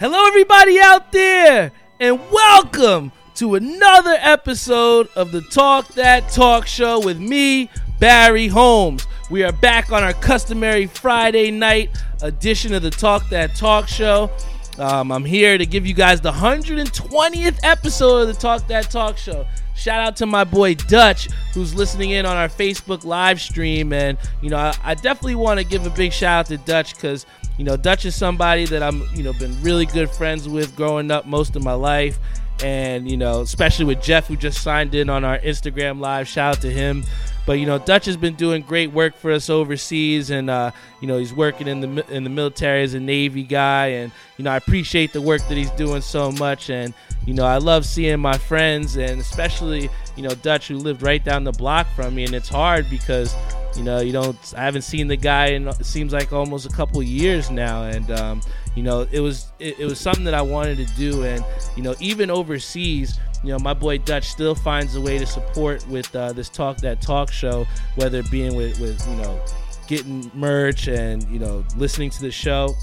Hello, everybody out there, and welcome to another episode of the Talk That Talk Show with me, Barry Holmes. We are back on our customary Friday night edition of the Talk That Talk Show. Um, I'm here to give you guys the 120th episode of the Talk That Talk Show. Shout out to my boy Dutch, who's listening in on our Facebook live stream. And, you know, I, I definitely want to give a big shout out to Dutch because, you know, Dutch is somebody that I'm, you know, been really good friends with growing up most of my life. And, you know, especially with Jeff, who just signed in on our Instagram live. Shout out to him. But you know, Dutch has been doing great work for us overseas, and uh, you know he's working in the in the military as a Navy guy, and you know I appreciate the work that he's doing so much, and you know I love seeing my friends, and especially you know Dutch who lived right down the block from me, and it's hard because you know you don't I haven't seen the guy in it seems like almost a couple years now, and um, you know it was it, it was something that I wanted to do, and you know even overseas you know, my boy Dutch still finds a way to support with uh, this talk that talk show, whether it being with, with you know getting merch and you know listening to the show,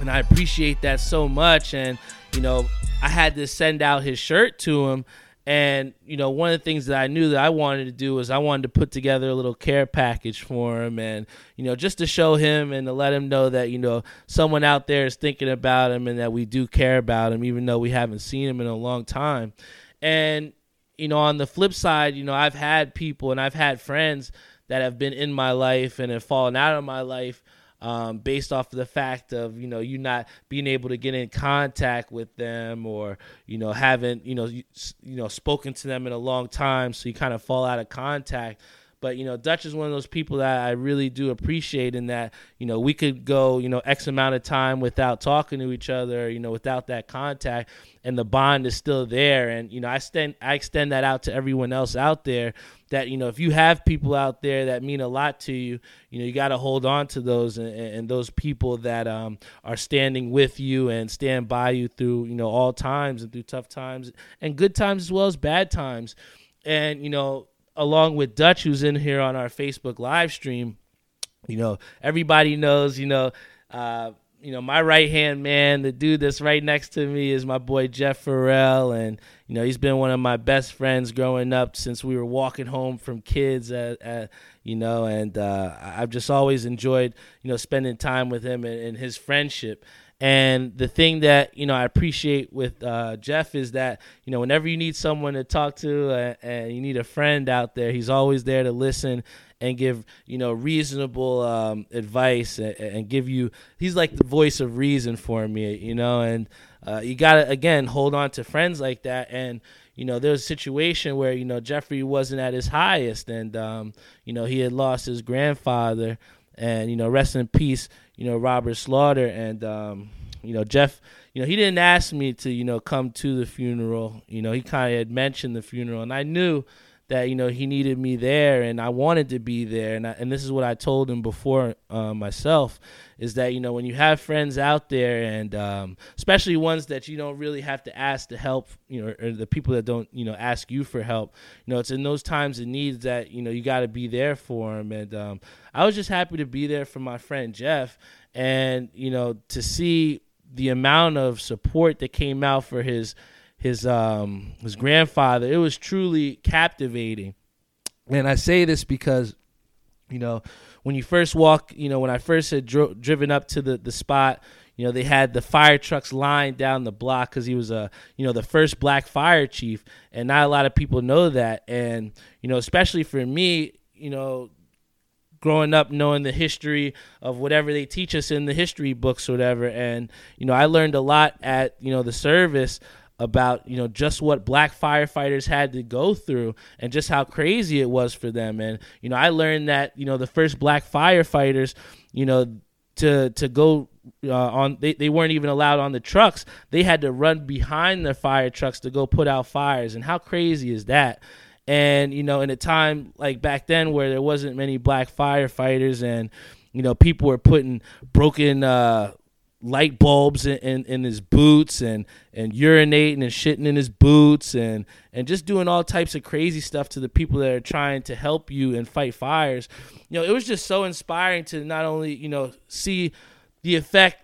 and I appreciate that so much. And you know, I had to send out his shirt to him. And you know, one of the things that I knew that I wanted to do was I wanted to put together a little care package for him, and you know, just to show him and to let him know that you know someone out there is thinking about him and that we do care about him, even though we haven't seen him in a long time. And you know, on the flip side, you know, I've had people and I've had friends that have been in my life and have fallen out of my life um, based off of the fact of you know you not being able to get in contact with them or you know haven't you know you, you know spoken to them in a long time so you kind of fall out of contact but you know dutch is one of those people that i really do appreciate in that you know we could go you know x amount of time without talking to each other you know without that contact and the bond is still there. And you know i extend i extend that out to everyone else out there that you know if you have people out there that mean a lot to you you know you got to hold on to those and, and those people that um, are standing with you and stand by you through you know all times and through tough times and good times as well as bad times. And you know along with dutch who's in here on our facebook live stream you know everybody knows you know uh, you know, my right hand man, the dude that's right next to me is my boy Jeff Farrell, and you know he's been one of my best friends growing up since we were walking home from kids, at, at you know, and uh, I've just always enjoyed you know spending time with him and, and his friendship. And the thing that you know I appreciate with uh, Jeff is that you know whenever you need someone to talk to uh, and you need a friend out there, he's always there to listen and give you know reasonable um, advice and, and, give you. He's like the voice of reason for me, you know. And uh, you gotta again hold on to friends like that. And you know, there was a situation where you know Jeffrey wasn't at his highest, and um, you know he had lost his grandfather, and you know rest in peace, you know Robert Slaughter, and um, you know Jeff you know, he didn't ask me to, you know, come to the funeral. You know, he kind of had mentioned the funeral, and I knew that you know he needed me there and I wanted to be there. And I, and this is what I told him before uh, myself is that you know when you have friends out there and um, especially ones that you don't really have to ask to help you know or the people that don't you know ask you for help you know it's in those times of needs that you know you got to be there for them and um, I was just happy to be there for my friend Jeff and you know to see the amount of support that came out for his his um his grandfather. It was truly captivating. And I say this because you know, when you first walk, you know, when I first had dro- driven up to the the spot, you know, they had the fire trucks lined down the block because he was a, you know, the first black fire chief, and not a lot of people know that. And you know, especially for me, you know, growing up knowing the history of whatever they teach us in the history books or whatever, and you know, I learned a lot at you know the service about you know just what black firefighters had to go through and just how crazy it was for them. And you know I learned that you know the first black firefighters you know to to go uh, on they, they weren't even allowed on the trucks. They had to run behind the fire trucks to go put out fires. And how crazy is that? And you know in a time like back then where there wasn't many black firefighters and you know people were putting broken uh light bulbs in, in, in, his boots and, and urinating and shitting in his boots and, and just doing all types of crazy stuff to the people that are trying to help you and fight fires. You know, it was just so inspiring to not only, you know, see the effect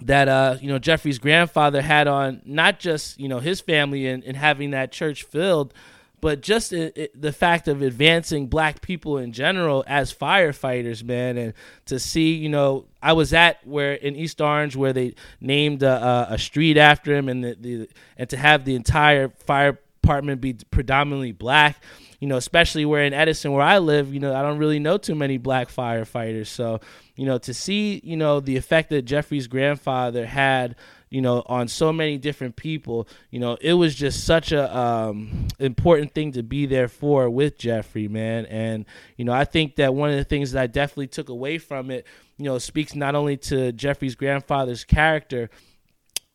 that uh you know Jeffrey's grandfather had on not just you know his family and, and having that church filled but just it, it, the fact of advancing black people in general as firefighters man and to see you know i was at where in east orange where they named a, a street after him and the, the and to have the entire fire department be predominantly black you know especially where in edison where i live you know i don't really know too many black firefighters. So you know to see you know the effect that jeffrey's grandfather had you know, on so many different people. You know, it was just such a um, important thing to be there for with Jeffrey, man. And you know, I think that one of the things that I definitely took away from it, you know, speaks not only to Jeffrey's grandfather's character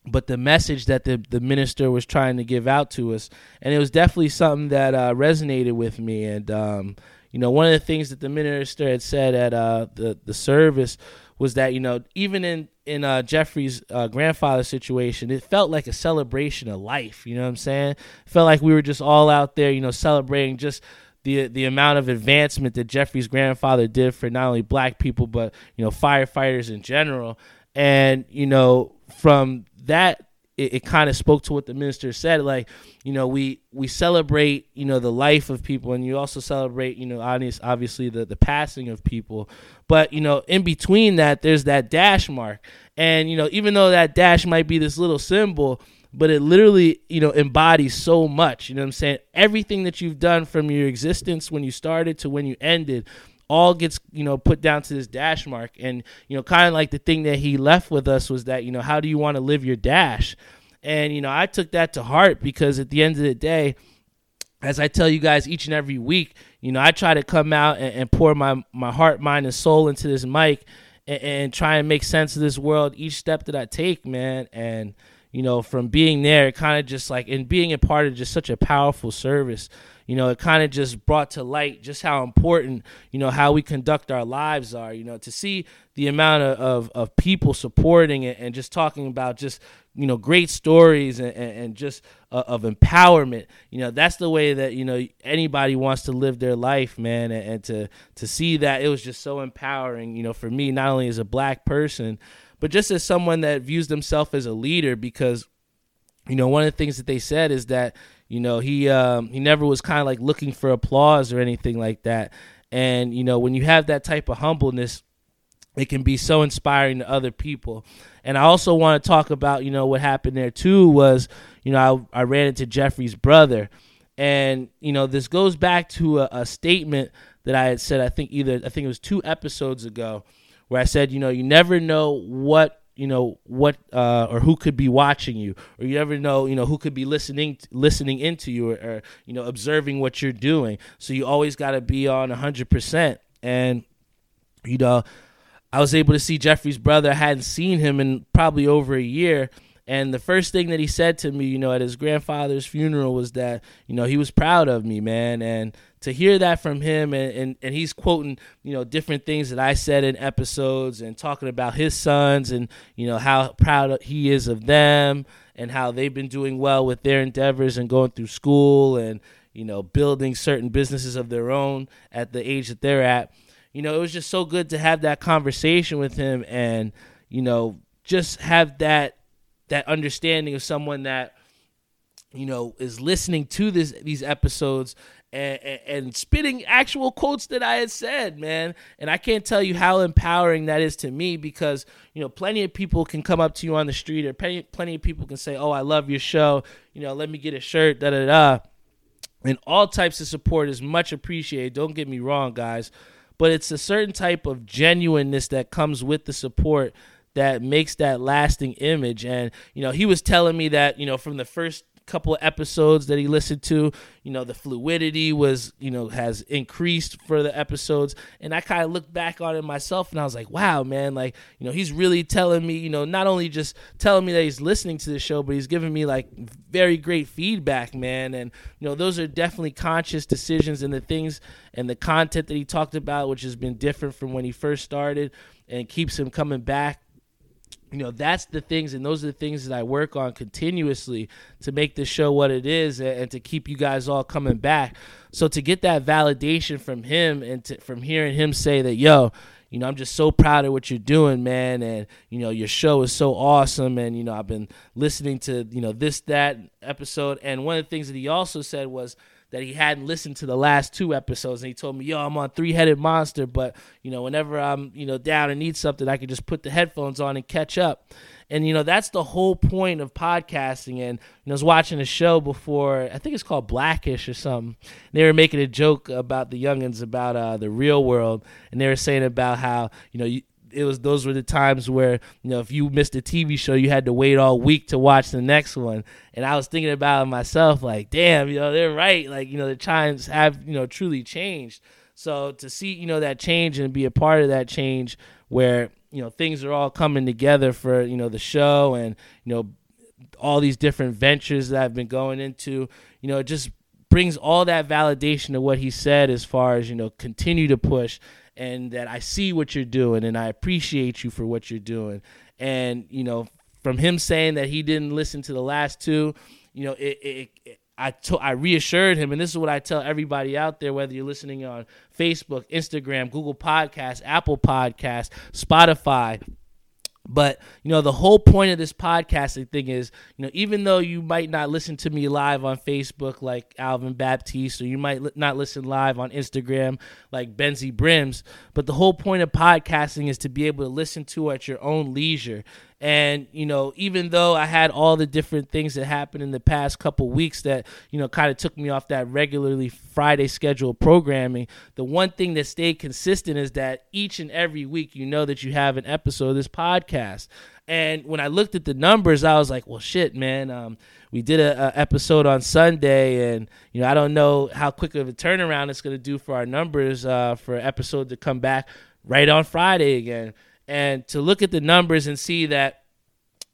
but the message that the, the minister was trying to give out to us. And it was definitely something that uh, resonated with me. And, um, you know, one of the things that the minister had said at uh, the, the service was that, you know, even in in uh, Jeffrey's uh, grandfather situation, it felt like a celebration of life. You know what I'm saying? Felt like we were just all out there, you know, celebrating just the the amount of advancement that Jeffrey's grandfather did for not only black people but you know firefighters in general. And you know, from that it, it kind of spoke to what the minister said like you know we we celebrate you know the life of people and you also celebrate you know obvious, obviously the the passing of people. But you know in between that there's that dash mark. And you know even though that dash might be this little symbol but it literally you know embodies so much you know what i'm saying? Everything that you've done from your existence when you started to when you ended all gets you know put down to this dash mark. And you know kind of like the thing that he left with us was that you know how do you want to live your dash? And you know i took that to heart because at the end of the day as i tell you guys each and every week you know i try to come out and, and pour my my heart mind and soul into this mic and, and try and make sense of this world each step that i take man. And you know from being there kind of just like and being a part of just such a powerful service you know, it kind of just brought to light just how important, you know, how we conduct our lives are, you know, to see the amount of, of, of people supporting it and just talking about just, you know, great stories and, and, and just uh, of empowerment, you know, that's the way that, you know, anybody wants to live their life, man. And, and to, to see that it was just so empowering, you know, for me, not only as a black person, but just as someone that views themselves as a leader because, you know, one of the things that they said is that, you know, he um, he never was kind of like looking for applause or anything like that. And you know, when you have that type of humbleness, it can be so inspiring to other people. And I also want to talk about, you know, what happened there too was, you know, I, I ran into Jeffrey's brother. And, you know, this goes back to a, a statement that I had said, I think either, I think it was two episodes ago, where I said, you know, you never know what you know what uh, or who could be watching you or you never know you know who could be listening listening into you or, or you know observing what you're doing. So you always got to be on 100% and you know i was able to see jeffrey's brother. I hadn't seen him in probably over a year. And the first thing that he said to me, you know, at his grandfather's funeral was that, you know, he was proud of me, man. And to hear that from him and, and, and he's quoting, you know, different things that I said in episodes and talking about his sons and, you know, how proud he is of them and how they've been doing well with their endeavors and going through school and, you know, building certain businesses of their own at the age that they're at. You know, it was just so good to have that conversation with him and, you know, just have that that understanding of someone that you know is listening to this these episodes and, and, spitting actual quotes that I had said, man. And I can't tell you how empowering that is to me because you know plenty of people can come up to you on the street, or plenty plenty of people can say, "Oh, I love your show," you know, let me get a shirt, da da da. And all types of support is much appreciated. Don't get me wrong, guys, but it's a certain type of genuineness that comes with the support that makes that lasting image. And, you know, he was telling me that, you know, from the first couple of episodes that he listened to. You know the fluidity was you know has increased for the episodes. And i kind of looked back on it myself and i was like wow man like you know he's really telling me you know not only just telling me that he's listening to the show but he's giving me like very great feedback man. And you know those are definitely conscious decisions and the things and the content that he talked about which has been different from when he first started and keeps him coming back you know that's the things and those are the things that i work on continuously to make this show what it is and, and to keep you guys all coming back so to get that validation from him and to, from hearing him say that yo you know, I'm just so proud of what you're doing, man. And, you know, your show is so awesome. And, you know, I've been listening to, you know, this, that episode. And one of the things that he also said was, that he hadn't listened to the last two episodes and he told me yo i'm on three-headed monster but you know whenever i'm you know down and need something i can just put the headphones on and catch up. And you know that's the whole point of podcasting. And you know, i was watching a show before i think it's called blackish or something. They were making a joke about the youngins about uh, the real world. And they were saying about how you know you, it was those were the times where you know if you missed a TV show, you had to wait all week to watch the next one. And I was thinking about it myself, like, damn, you know, they're right. Like, you know, the times have you know truly changed. So to see you know that change and be a part of that change, where you know things are all coming together for you know the show and you know all these different ventures that I've been going into, you know, it just brings all that validation of what he said as far as you know continue to push and that I see what you're doing and I appreciate you for what you're doing. And, you know, from him saying that he didn't listen to the last two, you know, it, it, it I, I reassured him, and this is what I tell everybody out there, whether you're listening on Facebook, Instagram, Google Podcasts, Apple Podcasts, Spotify, but you know, the whole point of this podcasting thing is, you know, even though you might not listen to me live on Facebook like Alvin Baptiste, or you might li- not listen live on Instagram like Benzie Brims, but the whole point of podcasting is to be able to listen to at your own leisure and, you know, even though I had all the different things that happened in the past couple weeks that, you know, kind of took me off that regularly Friday schedule programming, the one thing that stayed consistent is that each and every week you know that you have an episode of this podcast. And when I looked at the numbers, I was like, well, shit, man. Um, we did a, a, episode on Sunday, and you know I don't know how quick of a turnaround it's going to do for our numbers uh, for episode to come back right on Friday again and to look at the numbers and see that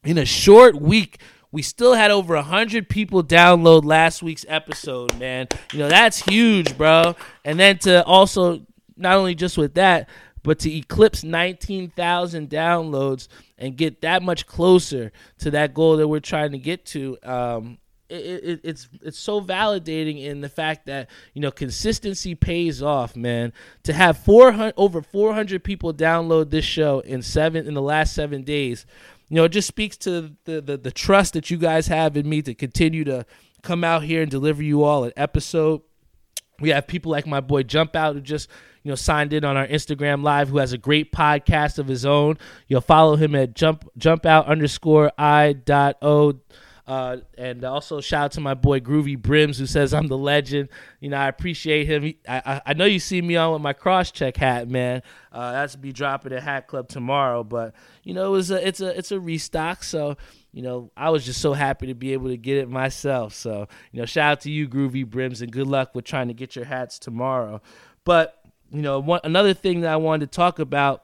in a short week we still had over 100 people download last week's episode man. You know that's huge bro. And then to also not only just with that but to eclipse 19,000 downloads and get that much closer to that goal that we're trying to get to um, it, it, it's it's so validating in the fact that you know consistency pays off, man. To have four hundred over four hundred people download this show in seven in the last seven days, you know, it just speaks to the, the the trust that you guys have in me to continue to come out here and deliver you all an episode. We have people like my boy Jump Out who just you know signed in on our Instagram live who has a great podcast of his own. You'll follow him at jump jump out underscore i dot o uh, and also shout out to my boy Groovy Brims who says I'm the legend. You know, I appreciate him. He, I, I know you see me on with my cross check hat, man. Uh, that's be dropping at Hat Club tomorrow. But you know, it was a, it's a it's a restock. So you know, I was just so happy to be able to get it myself. So you know, shout out to you, Groovy Brims, and good luck with trying to get your hats tomorrow. But you know, one, another thing that I wanted to talk about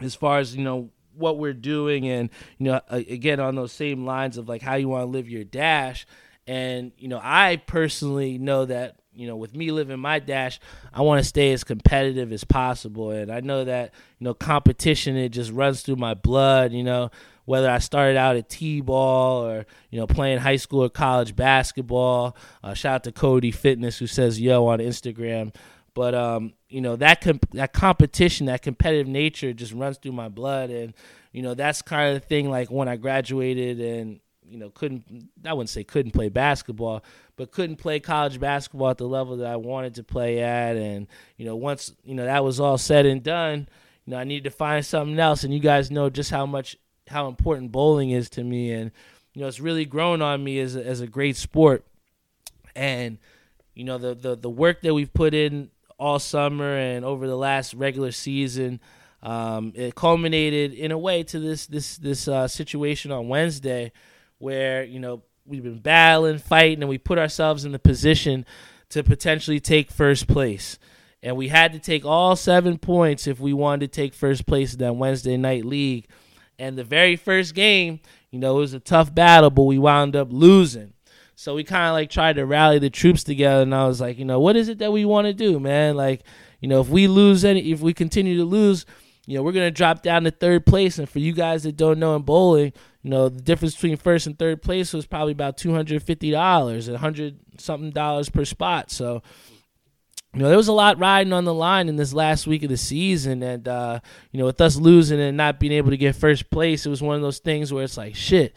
as far as you know what we're doing and you know again on those same lines of like how you want to live your dash and you know i personally know that you know with me living my dash i want to stay as competitive as possible and i know that you know competition it just runs through my blood you know whether I started out at T-ball or you know playing high school or college basketball. Uh, shout out to Cody Fitness who says yo on Instagram. But um, you know that comp- that competition, that competitive nature, just runs through my blood, and you know that's kind of the thing. Like when I graduated and you know couldn't, I wouldn't say couldn't play basketball, but couldn't play college basketball at the level that I wanted to play at, and you know once you know that was all said and done, you know I needed to find something else, and you guys know just how much how important bowling is to me, and you know it's really grown on me as a, as a great sport, and you know the the the work that we've put in all summer and over the last regular season. Um, it culminated in a way to this this this uh, situation on Wednesday, where you know we've been battling, fighting, and we put ourselves in the position to potentially take first place. And we had to take all seven points if we wanted to take first place in that Wednesday night league. And the very first game, you know, it was a tough battle, but we wound up losing. So we kind of like tried to rally the troops together, and I was like, you know, what is it that we want to do, man? Like, you know, if we lose any, if we continue to lose, you know, we're gonna drop down to third place. And for you guys that don't know in bowling, you know, the difference between first and third place was probably about two hundred fifty dollars, a hundred something dollars per spot. So, you know, there was a lot riding on the line in this last week of the season, and uh, you know, with us losing and not being able to get first place, it was one of those things where it's like, shit,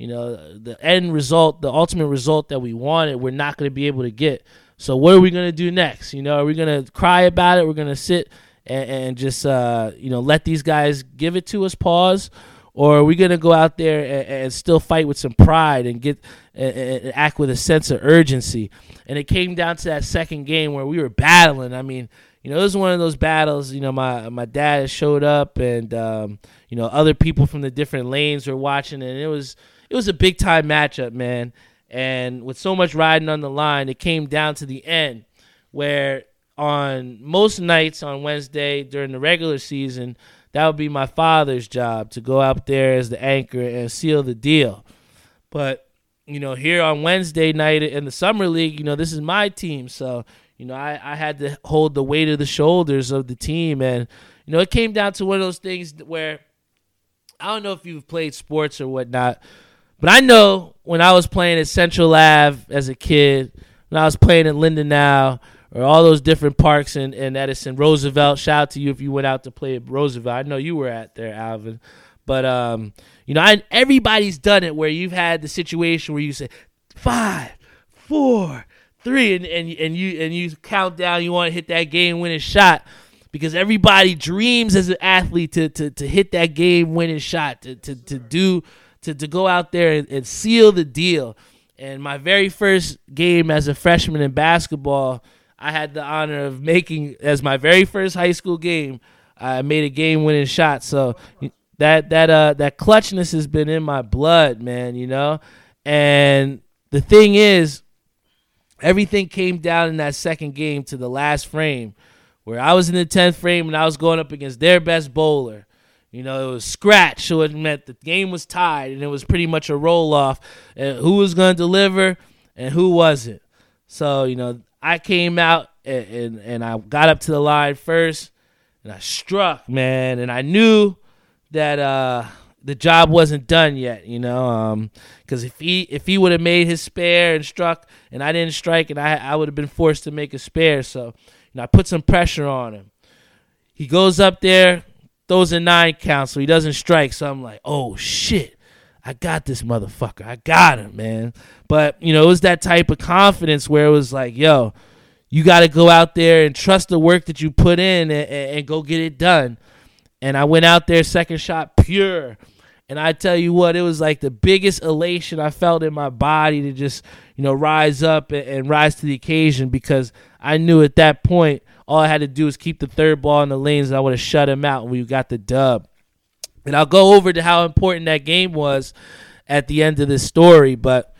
you know, the end result, the ultimate result that we wanted, we're not going to be able to get. So what are we going to do next? You know, are we going to cry about it? We're going to sit and, and just uh, you know let these guys give it to us, pause, or are we going to go out there and, and, still fight with some pride and get and, and, act with a sense of urgency? And it came down to that second game where we were battling. I mean, you know, it was one of those battles. You know, my my dad showed up, and um, you know, other people from the different lanes were watching, and it was it was a big time matchup, man. And with so much riding on the line, it came down to the end where on most nights on Wednesday during the regular season, that would be my father's job to go out there as the anchor and seal the deal. But you know, here on Wednesday night in the summer league, you know, this is my team, so you know, I, I had to hold the weight of the shoulders of the team, and you know, it came down to one of those things where I don't know if you've played sports or whatnot, but I know when I was playing at Central Ave as a kid, when I was playing at Lindeneau or all those different parks in, in Edison, Roosevelt. Shout out to you if you went out to play at Roosevelt. I know you were at there, Alvin. But um, you know, I, everybody's done it where you've had the situation where you say five, four, three, and, and and you and you count down. You want to hit that game winning shot because everybody dreams as an athlete to to, to hit that game winning shot to, to to do to to go out there and, and seal the deal. And my very first game as a freshman in basketball I had the honor of making as my very first high school game. I made a game-winning shot. So that that uh that clutchness has been in my blood, man. You know, and the thing is, everything came down in that second game to the last frame, where I was in the tenth frame and I was going up against their best bowler. You know, it was scratch, so it meant the game was tied, and it was pretty much a roll off. And who was going to deliver and who wasn't. So you know, I came out and, and, and I got up to the line first and I struck, man, and I knew that uh, the job wasn't done yet, you know, because um, if he if he would have made his spare and struck, and I didn't strike, and I I would have been forced to make a spare, so you know I put some pressure on him. He goes up there, throws a nine count, so he doesn't strike. So I'm like, oh shit, I got this motherfucker, I got him, man. But you know, it was that type of confidence where it was like, yo, you got to go out there and trust the work that you put in and, and, and, go get it done. And I went out there, second shot pure. And I tell you what, it was like the biggest elation I felt in my body to just, you know, rise up and, and rise to the occasion because I knew at that point all I had to do was keep the third ball in the lanes and I would have shut him out and we got the dub. And I'll go over to how important that game was at the end of this story. But,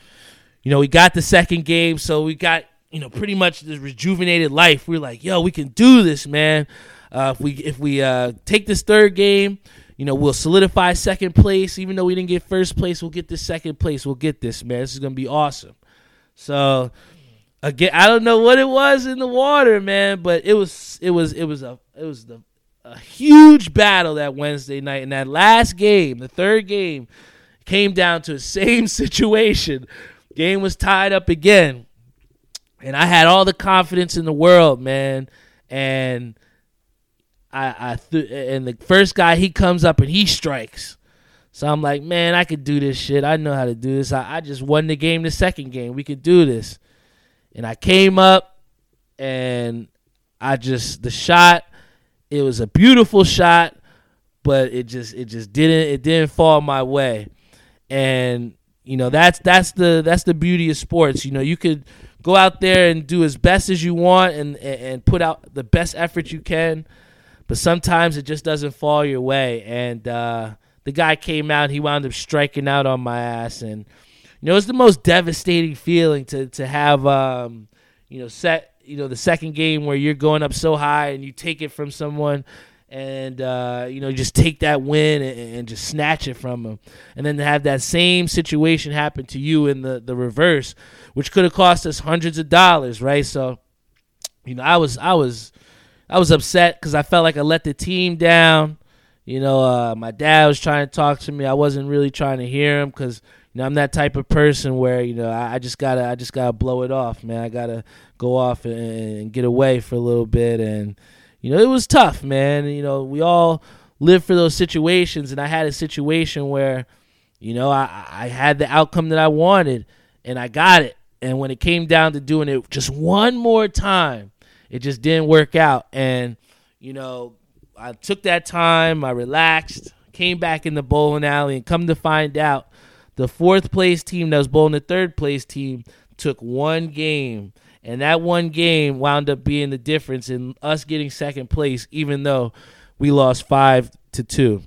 you know, we got the second game, so we got you know, pretty much this rejuvenated life. We are like, yo, we can do this, man. Uh, if we if we uh, take this third game, you know, we'll solidify second place. Even though we didn't get first place, we'll get this second place. We'll get this, man. This is gonna be awesome. So again, I don't know what it was in the water, man, but it was it was it was a it was the a huge battle that Wednesday night. And that last game, the third game, came down to the same situation. Game was tied up again and I had all the confidence in the world, man. And I, I th- and the first guy he comes up and he strikes. So I'm like, man, I could do this shit. I know how to do this. I, I just won the game, the second game. We could do this. And I came up and I just the shot. It was a beautiful shot, but it just it just didn't it didn't fall my way. And you know that's that's the that's the beauty of sports. You know you could go out there and do as best as you want and and put out the best effort you can. But sometimes it just doesn't fall your way. And uh, the guy came out, he wound up striking out on my ass, and you know it's the most devastating feeling to to have um, you know set you know the second game where you're going up so high and you take it from someone and uh, you know just take that win and, and, just snatch it from them, and then to have that same situation happen to you in the the reverse, which could have cost us hundreds of dollars, right? So, you know, I was I was I was upset because I felt like I let the team down. You know, uh, my dad was trying to talk to me. I wasn't really trying to hear him because you know, I'm that type of person where you know I, I just gotta I just gotta blow it off, man. I gotta go off and, and get away for a little bit, and you know it was tough, man. You know we all live for those situations, and I had a situation where you know I I had the outcome that I wanted, and I got it, and when it came down to doing it just one more time, it just didn't work out, and you know I took that time, I relaxed, came back in the bowling alley, and come to find out the fourth place team that was bowling the third place team took one game, and that one game wound up being the difference in us getting second place, even though we lost five to two.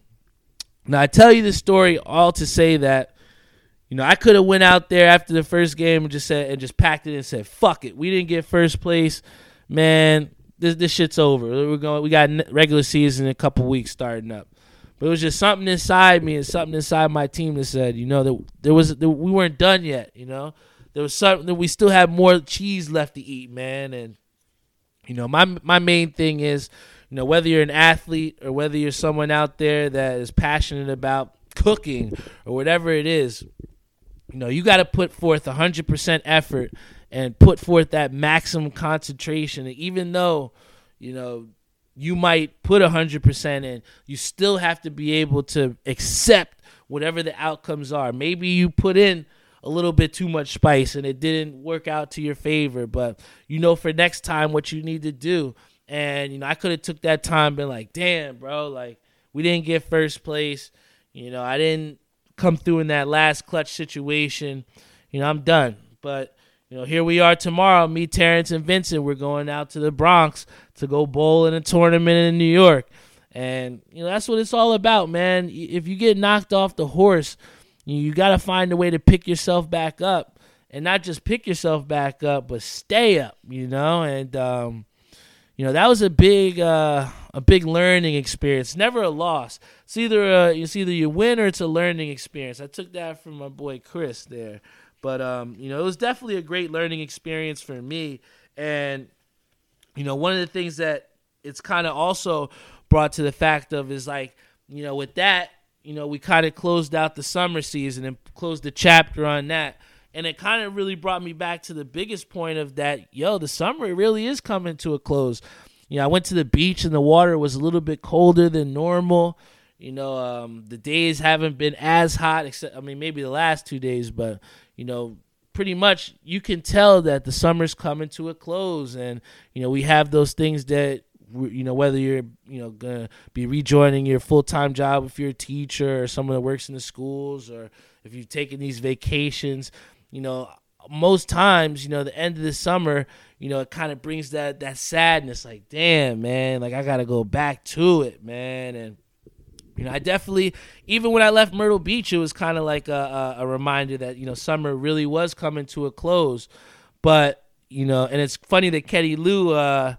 Now I tell you this story all to say that you know I could have went out there after the first game and just said and just packed it and said fuck it, we didn't get first place, man. This this shit's over. We're going. We got regular season in a couple weeks starting up. But it was just something inside me and something inside my team that said, you know, that there was that we weren't done yet. You know, there was something that we still had more cheese left to eat, man. And you know, my my main thing is, you know, whether you're an athlete or whether you're someone out there that is passionate about cooking or whatever it is, you know, you got to put forth 100% effort and put forth that maximum concentration. And even though, you know, you might put 100% in. You still have to be able to accept whatever the outcomes are. Maybe you put in a little bit too much spice and it didn't work out to your favor, but you know for next time what you need to do. And you know, I could have took that time been like, "Damn, bro, like we didn't get first place. You know, I didn't come through in that last clutch situation. You know, I'm done." But you know, here we are tomorrow. Me, Terrence, and Vincent. We're going out to the Bronx to go bowl in a tournament in New York, and you know that's what it's all about, man. If you get knocked off the horse, you got to find a way to pick yourself back up, and not just pick yourself back up, but stay up. You know, and um, you know that was a big, uh, a big learning experience. Never a loss. It's either a, it's either you win or it's a learning experience. I took that from my boy Chris there. But um, you know, it was definitely a great learning experience for me. And you know, one of the things that it's kind of also brought to the fact of is like, you know, with that, you know, we kind of closed out the summer season and closed the chapter on that. And it kind of really brought me back to the biggest point of that, yo, the summer really is coming to a close. You know, I went to the beach and the water was a little bit colder than normal. You know, um, the days haven't been as hot, except I mean maybe the last two days, but you know, pretty much you can tell that the summer's coming to a close, and you know we have those things that you know whether you're you know gonna be rejoining your full time job if you're a teacher or someone that works in the schools, or if you've taken these vacations, you know most times, you know, the end of the summer, you know, it kind of brings that that sadness, like, damn, man, like I gotta go back to it, man, and you know, I definitely, even when I left Myrtle Beach, it was kind of like a, a, a, reminder that you know summer really was coming to a close. But you know, and it's funny that Kenny Lou uh,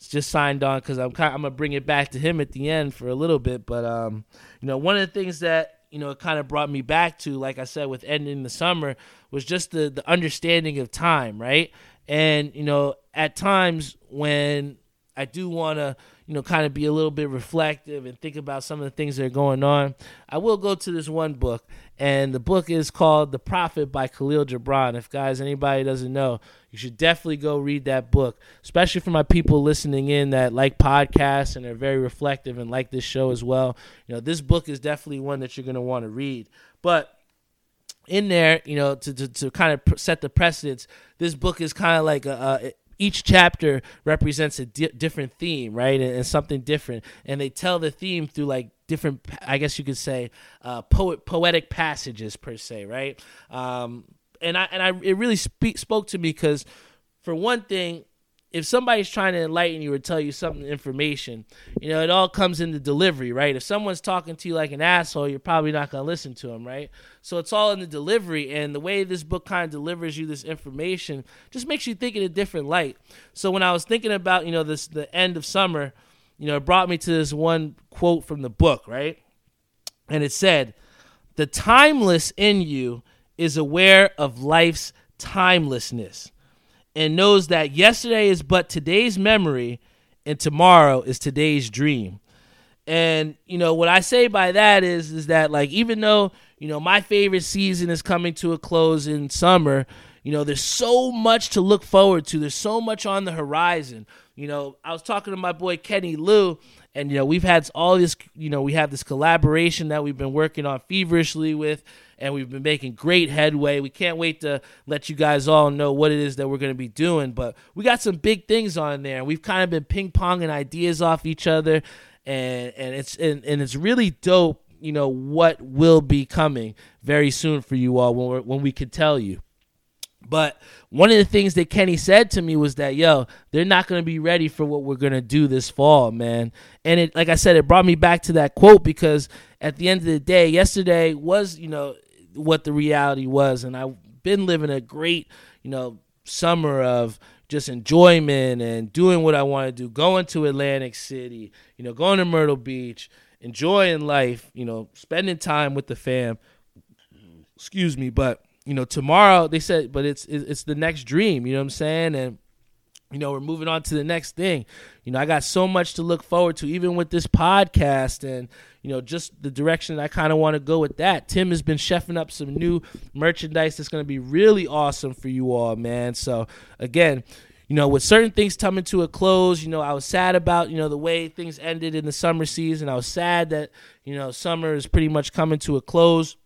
just signed on because I'm kind, I'm gonna bring it back to him at the end for a little bit. But um, you know, one of the things that you know it kind of brought me back to, like I said, with ending the summer, was just the the understanding of time, right? And you know, at times when I do want to you know, kind of be a little bit reflective and think about some of the things that are going on, I will go to this one book, and the book is called The Prophet by Kahlil Gibran. If guys, anybody doesn't know, you should definitely go read that book, especially for my people listening in that like podcasts and are very reflective and like this show as well. You know, this book is definitely one that you're going to want to read. But in there, you know, to, to, to kind of set the precedence, this book is kind of like a, a each chapter represents a di- different theme, right, and, and, something different, and they tell the theme through like different, I guess you could say, uh, poet poetic passages per se, right? Um, and I and I it really speak, spoke to me because, for one thing, if somebody's trying to enlighten you or tell you something information, you know, it all comes in the delivery, right? If someone's talking to you like an asshole, you're probably not going to listen to them, right? So it's all in the delivery and the way this book kind of delivers you this information just makes you think in a different light. So when I was thinking about, you know, this the end of summer, you know, it brought me to this one quote from the book, right? And it said, "The timeless in you is aware of life's timelessness." And knows that yesterday is but today's memory and tomorrow is today's dream. And you know what I say by that is is that like even though you know, my favorite season is coming to a close in summer. You know, there's so much to look forward to. There's so much on the horizon. You know, I was talking to my boy Kenny Lou, and you know, we've had all this. You know, we have this collaboration that we've been working on feverishly with, and we've been making great headway. We can't wait to let you guys all know what it is that we're going to be doing. But we got some big things on there, we've kind of been ping ponging ideas off each other, and and it's and, and it's really dope. You know what will be coming very soon for you all when when we can tell you. But one of the things that Kenny said to me was that, yo, they're not going to be ready for what we're going to do this fall, man. And it, like I said, it brought me back to that quote because at the end of the day, yesterday was, you know, what the reality was. And I've been living a great, you know, summer of just enjoyment and doing what I want to do, going to Atlantic City, you know, going to Myrtle Beach, enjoying life, you know, spending time with the fam. Excuse me, but you know, tomorrow they said, but it's it's the next dream. You know what I'm saying? And you know, we're moving on to the next thing. You know, I got so much to look forward to, even with this podcast and you know, just the direction that I kind of want to go with that. Tim has been chefing up some new merchandise that's going to be really awesome for you all, man. So again, you know, with certain things coming to a close, you know, I was sad about, you know, the way things ended in the summer season. I was sad that, you know, summer is pretty much coming to a close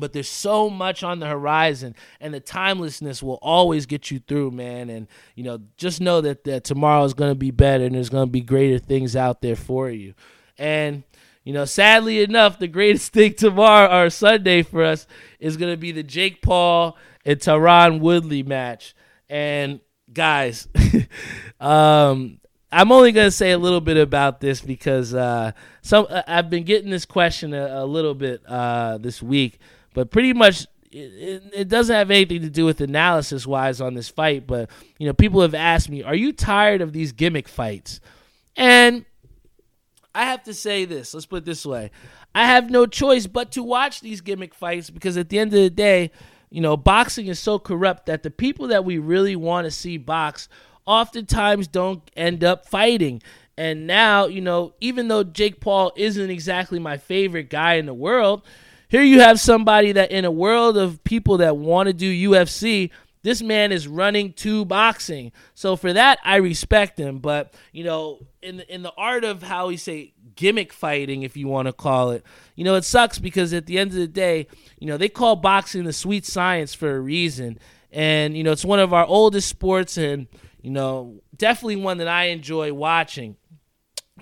but there's so much on the horizon and the timelessness will always get you through man and you know just know that, that tomorrow is going to be better and there's going to be greater things out there for you and you know sadly enough the greatest thing tomorrow or sunday for us is going to be the jake paul and Tyron woodley match and guys um I'm only going to say a little bit about this because uh, some I've been getting this question a, a little bit uh, this week but pretty much it, it, doesn't have anything to do with analysis wise on this fight, but you know, people have asked me, "Are you tired of these gimmick fights?" And I have to say this. Let's put it this way: I have no choice but to watch these gimmick fights because at the end of the day, you know, boxing is so corrupt that the people that we really want to see box oftentimes don't end up fighting. And now, you know, even though Jake Paul isn't exactly my favorite guy in the world, here you have somebody that in a world of people that want to do UFC, this man is running to boxing. So for that, I respect him. But you know, in in the art of how we say gimmick fighting, if you want to call it, you know, it sucks because at the end of the day, you know, they call boxing the sweet science for a reason, and you know, it's one of our oldest sports, and you know, definitely one that I enjoy watching.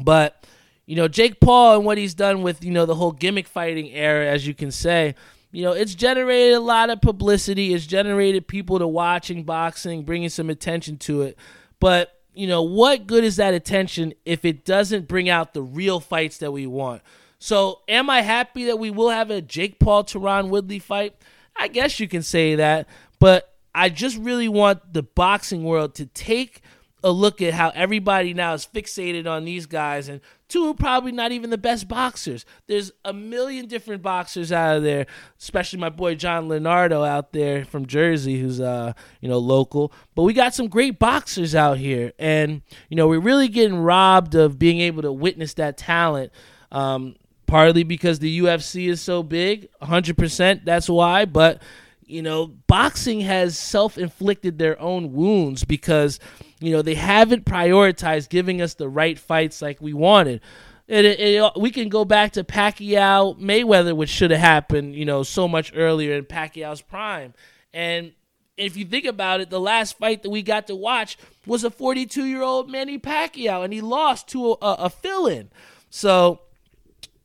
But you know, Jake Paul and what he's done with, you know, the whole gimmick fighting era, as you can say, you know, it's generated a lot of publicity. It's generated people to watching boxing, bringing some attention to it. But, you know, what good is that attention if it doesn't bring out the real fights that we want? So, am I happy that we will have a Jake Paul Tyron Woodley fight? I guess you can say that. But I just really want the boxing world to take a look at how everybody now is fixated on these guys and two probably not even the best boxers. There's a million different boxers out of there, especially my boy John Leonardo out there from Jersey who's uh, you know, local. But we got some great boxers out here and you know, we're really getting robbed of being able to witness that talent. Um, partly because the UFC is so big, 100% that's why, but you know, boxing has self-inflicted their own wounds because you know, they haven't prioritized giving us the right fights like we wanted. It, it, it, we can go back to Pacquiao Mayweather, which should have happened, you know, so much earlier in Pacquiao's prime. And if you think about it, the last fight that we got to watch was a 42 year old Manny Pacquiao, and he lost to a, a fill in. So,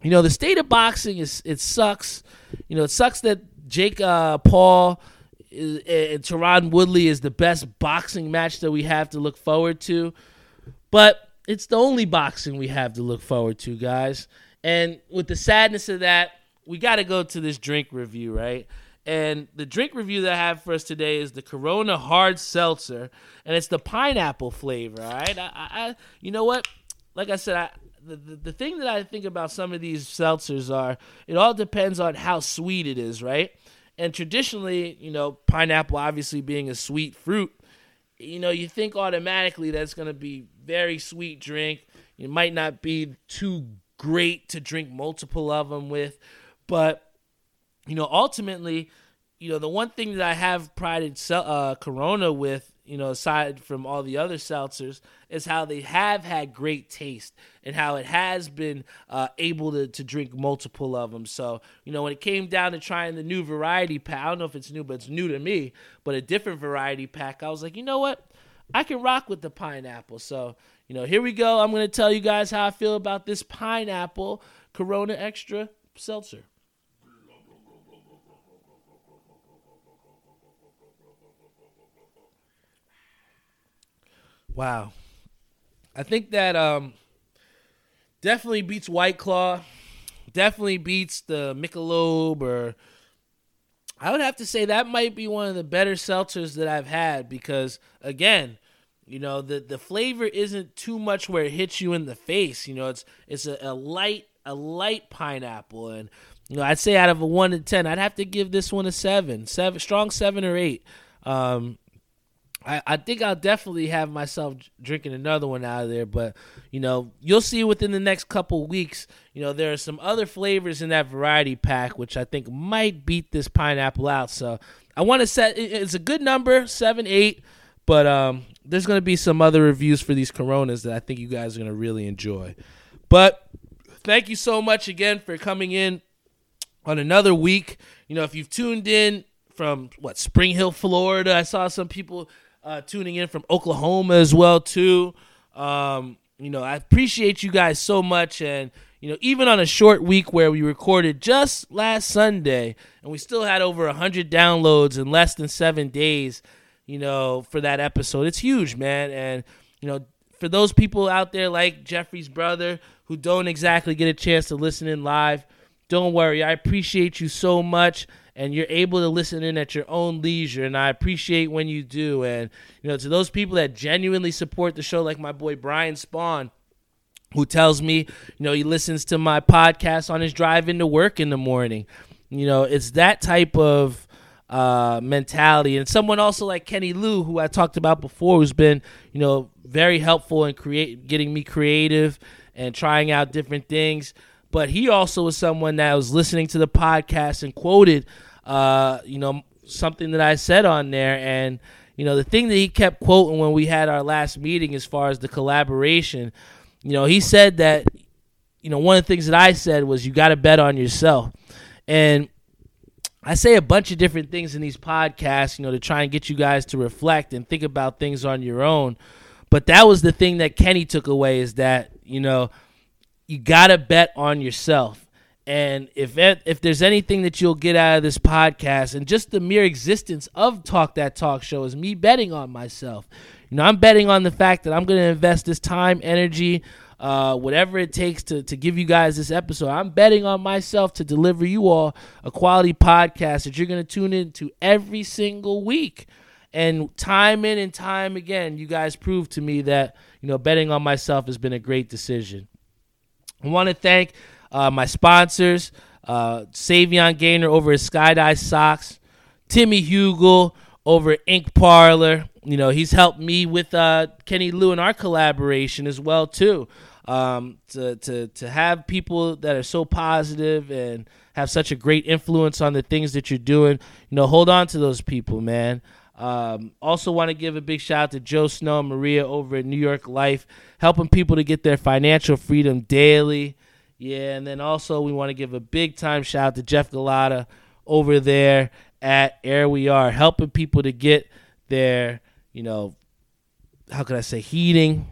you know, the state of boxing is it sucks. You know, it sucks that Jake uh, Paul and Tyron Woodley is the best boxing match that we have to look forward to. But it's the only boxing we have to look forward to, guys. And with the sadness of that, we got to go to this drink review, right? And the drink review that I have for us today is the Corona Hard Seltzer, and it's the pineapple flavor. All right, I, I you know what? Like I said, I, the, the the thing that I think about some of these seltzers are it all depends on how sweet it is, right? And traditionally, you know, pineapple obviously being a sweet fruit, you know, you think automatically that's going to be very sweet drink. It might not be too great to drink multiple of them with, but you know, ultimately, you know, the one thing that I have prided uh, Corona with, you know, aside from all the other seltzers, is how they have had great taste and how it has been uh, able to, to drink multiple of them. So, you know, when it came down to trying the new variety pack, I don't know if it's new, but it's new to me, but a different variety pack, I was like, you know what? I can rock with the pineapple. So, you know, here we go. I'm going to tell you guys how I feel about this pineapple Corona Extra seltzer. Wow. I think that um definitely beats White Claw. Definitely beats the Michelob or I would have to say that might be one of the better seltzers that I've had because again, you know, the the flavor isn't too much where it hits you in the face. You know, it's it's a, a light a light pineapple and you know, I'd say out of a one to ten, I'd have to give this one a seven, seven, strong seven or eight. Um, I, I think I'll definitely have myself drinking another one out of there, but you know, you'll see within the next couple weeks. You know, there are some other flavors in that variety pack which I think might beat this pineapple out. So I want to set it's a good number, seven, eight, but um, there's going to be some other reviews for these Coronas that I think you guys are going to really enjoy. But thank you so much again for coming in on another week. You know, if you've tuned in from what Spring Hill, Florida, I saw some people uh, tuning in from Oklahoma as well too. Um, you know, I appreciate you guys so much, and you know, even on a short week where we recorded just last Sunday, and we still had over hundred downloads in less than seven days. You know, for that episode, it's huge, man. And you know, for those people out there like Jeffrey's brother who don't exactly get a chance to listen in live, don't worry. I appreciate you so much and you're able to listen in at your own leisure and i appreciate when you do. And you know to those people that genuinely support the show like my boy brian spawn who tells me you know he listens to my podcast on his drive into work in the morning. You know it's that type of uh, mentality. And someone also like kenny lou who i talked about before who's been you know very helpful in create getting me creative and trying out different things but he also was someone that was listening to the podcast and quoted, uh, you know, something that I said on there. And, you know, the thing that he kept quoting when we had our last meeting as far as the collaboration, you know, he said that, you know, one of the things that I said was you got to bet on yourself. And I say a bunch of different things in these podcasts, you know, to try and get you guys to reflect and think about things on your own. But that was the thing that Kenny took away is that, you know, you gotta bet on yourself. And if if there's anything that you'll get out of this podcast and just the mere existence of Talk That Talk Show is me betting on myself. You know, I'm betting on the fact that I'm going to invest this time, energy, uh, whatever it takes to, to give you guys this episode. I'm betting on myself to deliver you all a quality podcast that you're going to tune into every single week. And time in and time again, you guys prove to me that, you know, betting on myself has been a great decision. I want to thank uh, my sponsors, uh, Savion Gaynor over at Skydive Socks, Timmy Hugel over at Ink Parlor. You know, he's helped me with uh, Kenny Lou in our collaboration as well too. Um, to to to have people that are so positive and have such a great influence on the things that you're doing, you know, hold on to those people, man. Um, also, want to give a big shout out to Joe Snow and Maria over at New York Life, helping people to get their financial freedom daily. Yeah, and then also we want to give a big time shout out to Jeff Galata over there at Air We Are, helping people to get their, you know, how could I say, heating,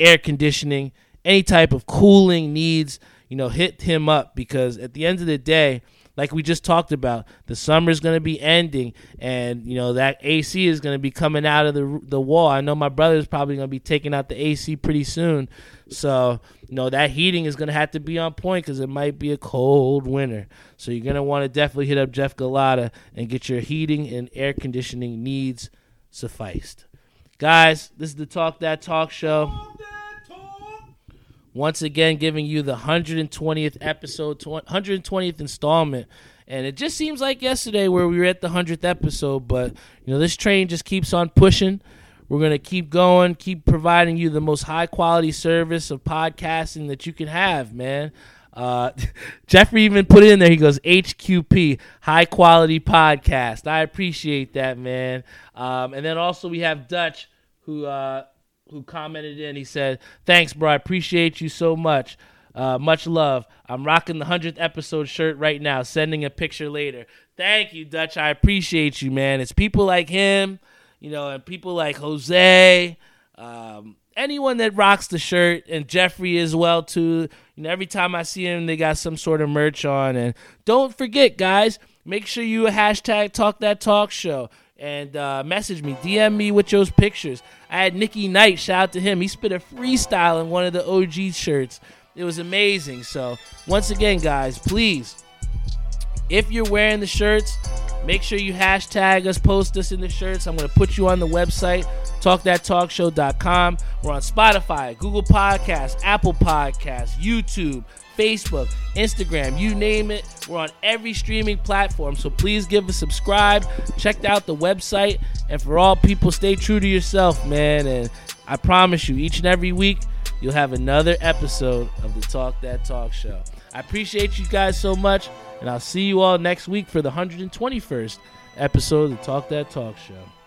air conditioning, any type of cooling needs. You know, hit him up because at the end of the day, like we just talked about, the summer's going to be ending, and you know that AC is going to be coming out of the the wall. I know my brother's probably going to be taking out the AC pretty soon, so you know that heating is going to have to be on point because it might be a cold winter. So you're going to want to definitely hit up Jeff Galata and get your heating and air conditioning needs sufficed. Guys, this is the Talk That Talk show once again giving you the 120th episode 120th installment and it just seems like yesterday where we were at the 100th episode but you know this train just keeps on pushing we're going to keep going keep providing you the most high quality service of podcasting that you can have man Uh, Jeffrey even put it in there. He goes HQP, high quality podcast. I appreciate that, man. Um, and then also we have Dutch who uh, who commented in. He said, "Thanks, bro. I appreciate you so much. Uh, much love. I'm rocking the hundredth episode shirt right now. Sending a picture later. Thank you, Dutch. I appreciate you, man. It's people like him, you know, and people like Jose." Um, anyone that rocks the shirt and Jeffrey as well too. You know, every time I see him, they got some sort of merch on. And don't forget, guys, make sure you hashtag Talk That Talk Show and uh, message me, DM me with those pictures. I had Nicky Knight, shout out to him. He spit a freestyle in one of the OG shirts. It was amazing. So once again, guys, please, if you're wearing the shirts, make sure you hashtag us, post us in the shirts. I'm going to put you on the website talkthattalkshow.com. We're on Spotify, Google Podcasts, Apple Podcasts, YouTube, Facebook, Instagram, you name it. We're on every streaming platform. So please give a subscribe. Check out the website. And for all people, stay true to yourself, man. And I promise you, each and every week, you'll have another episode of the Talk That Talk Show. I appreciate you guys so much. And I'll see you all next week for the 121st episode of the Talk That Talk Show.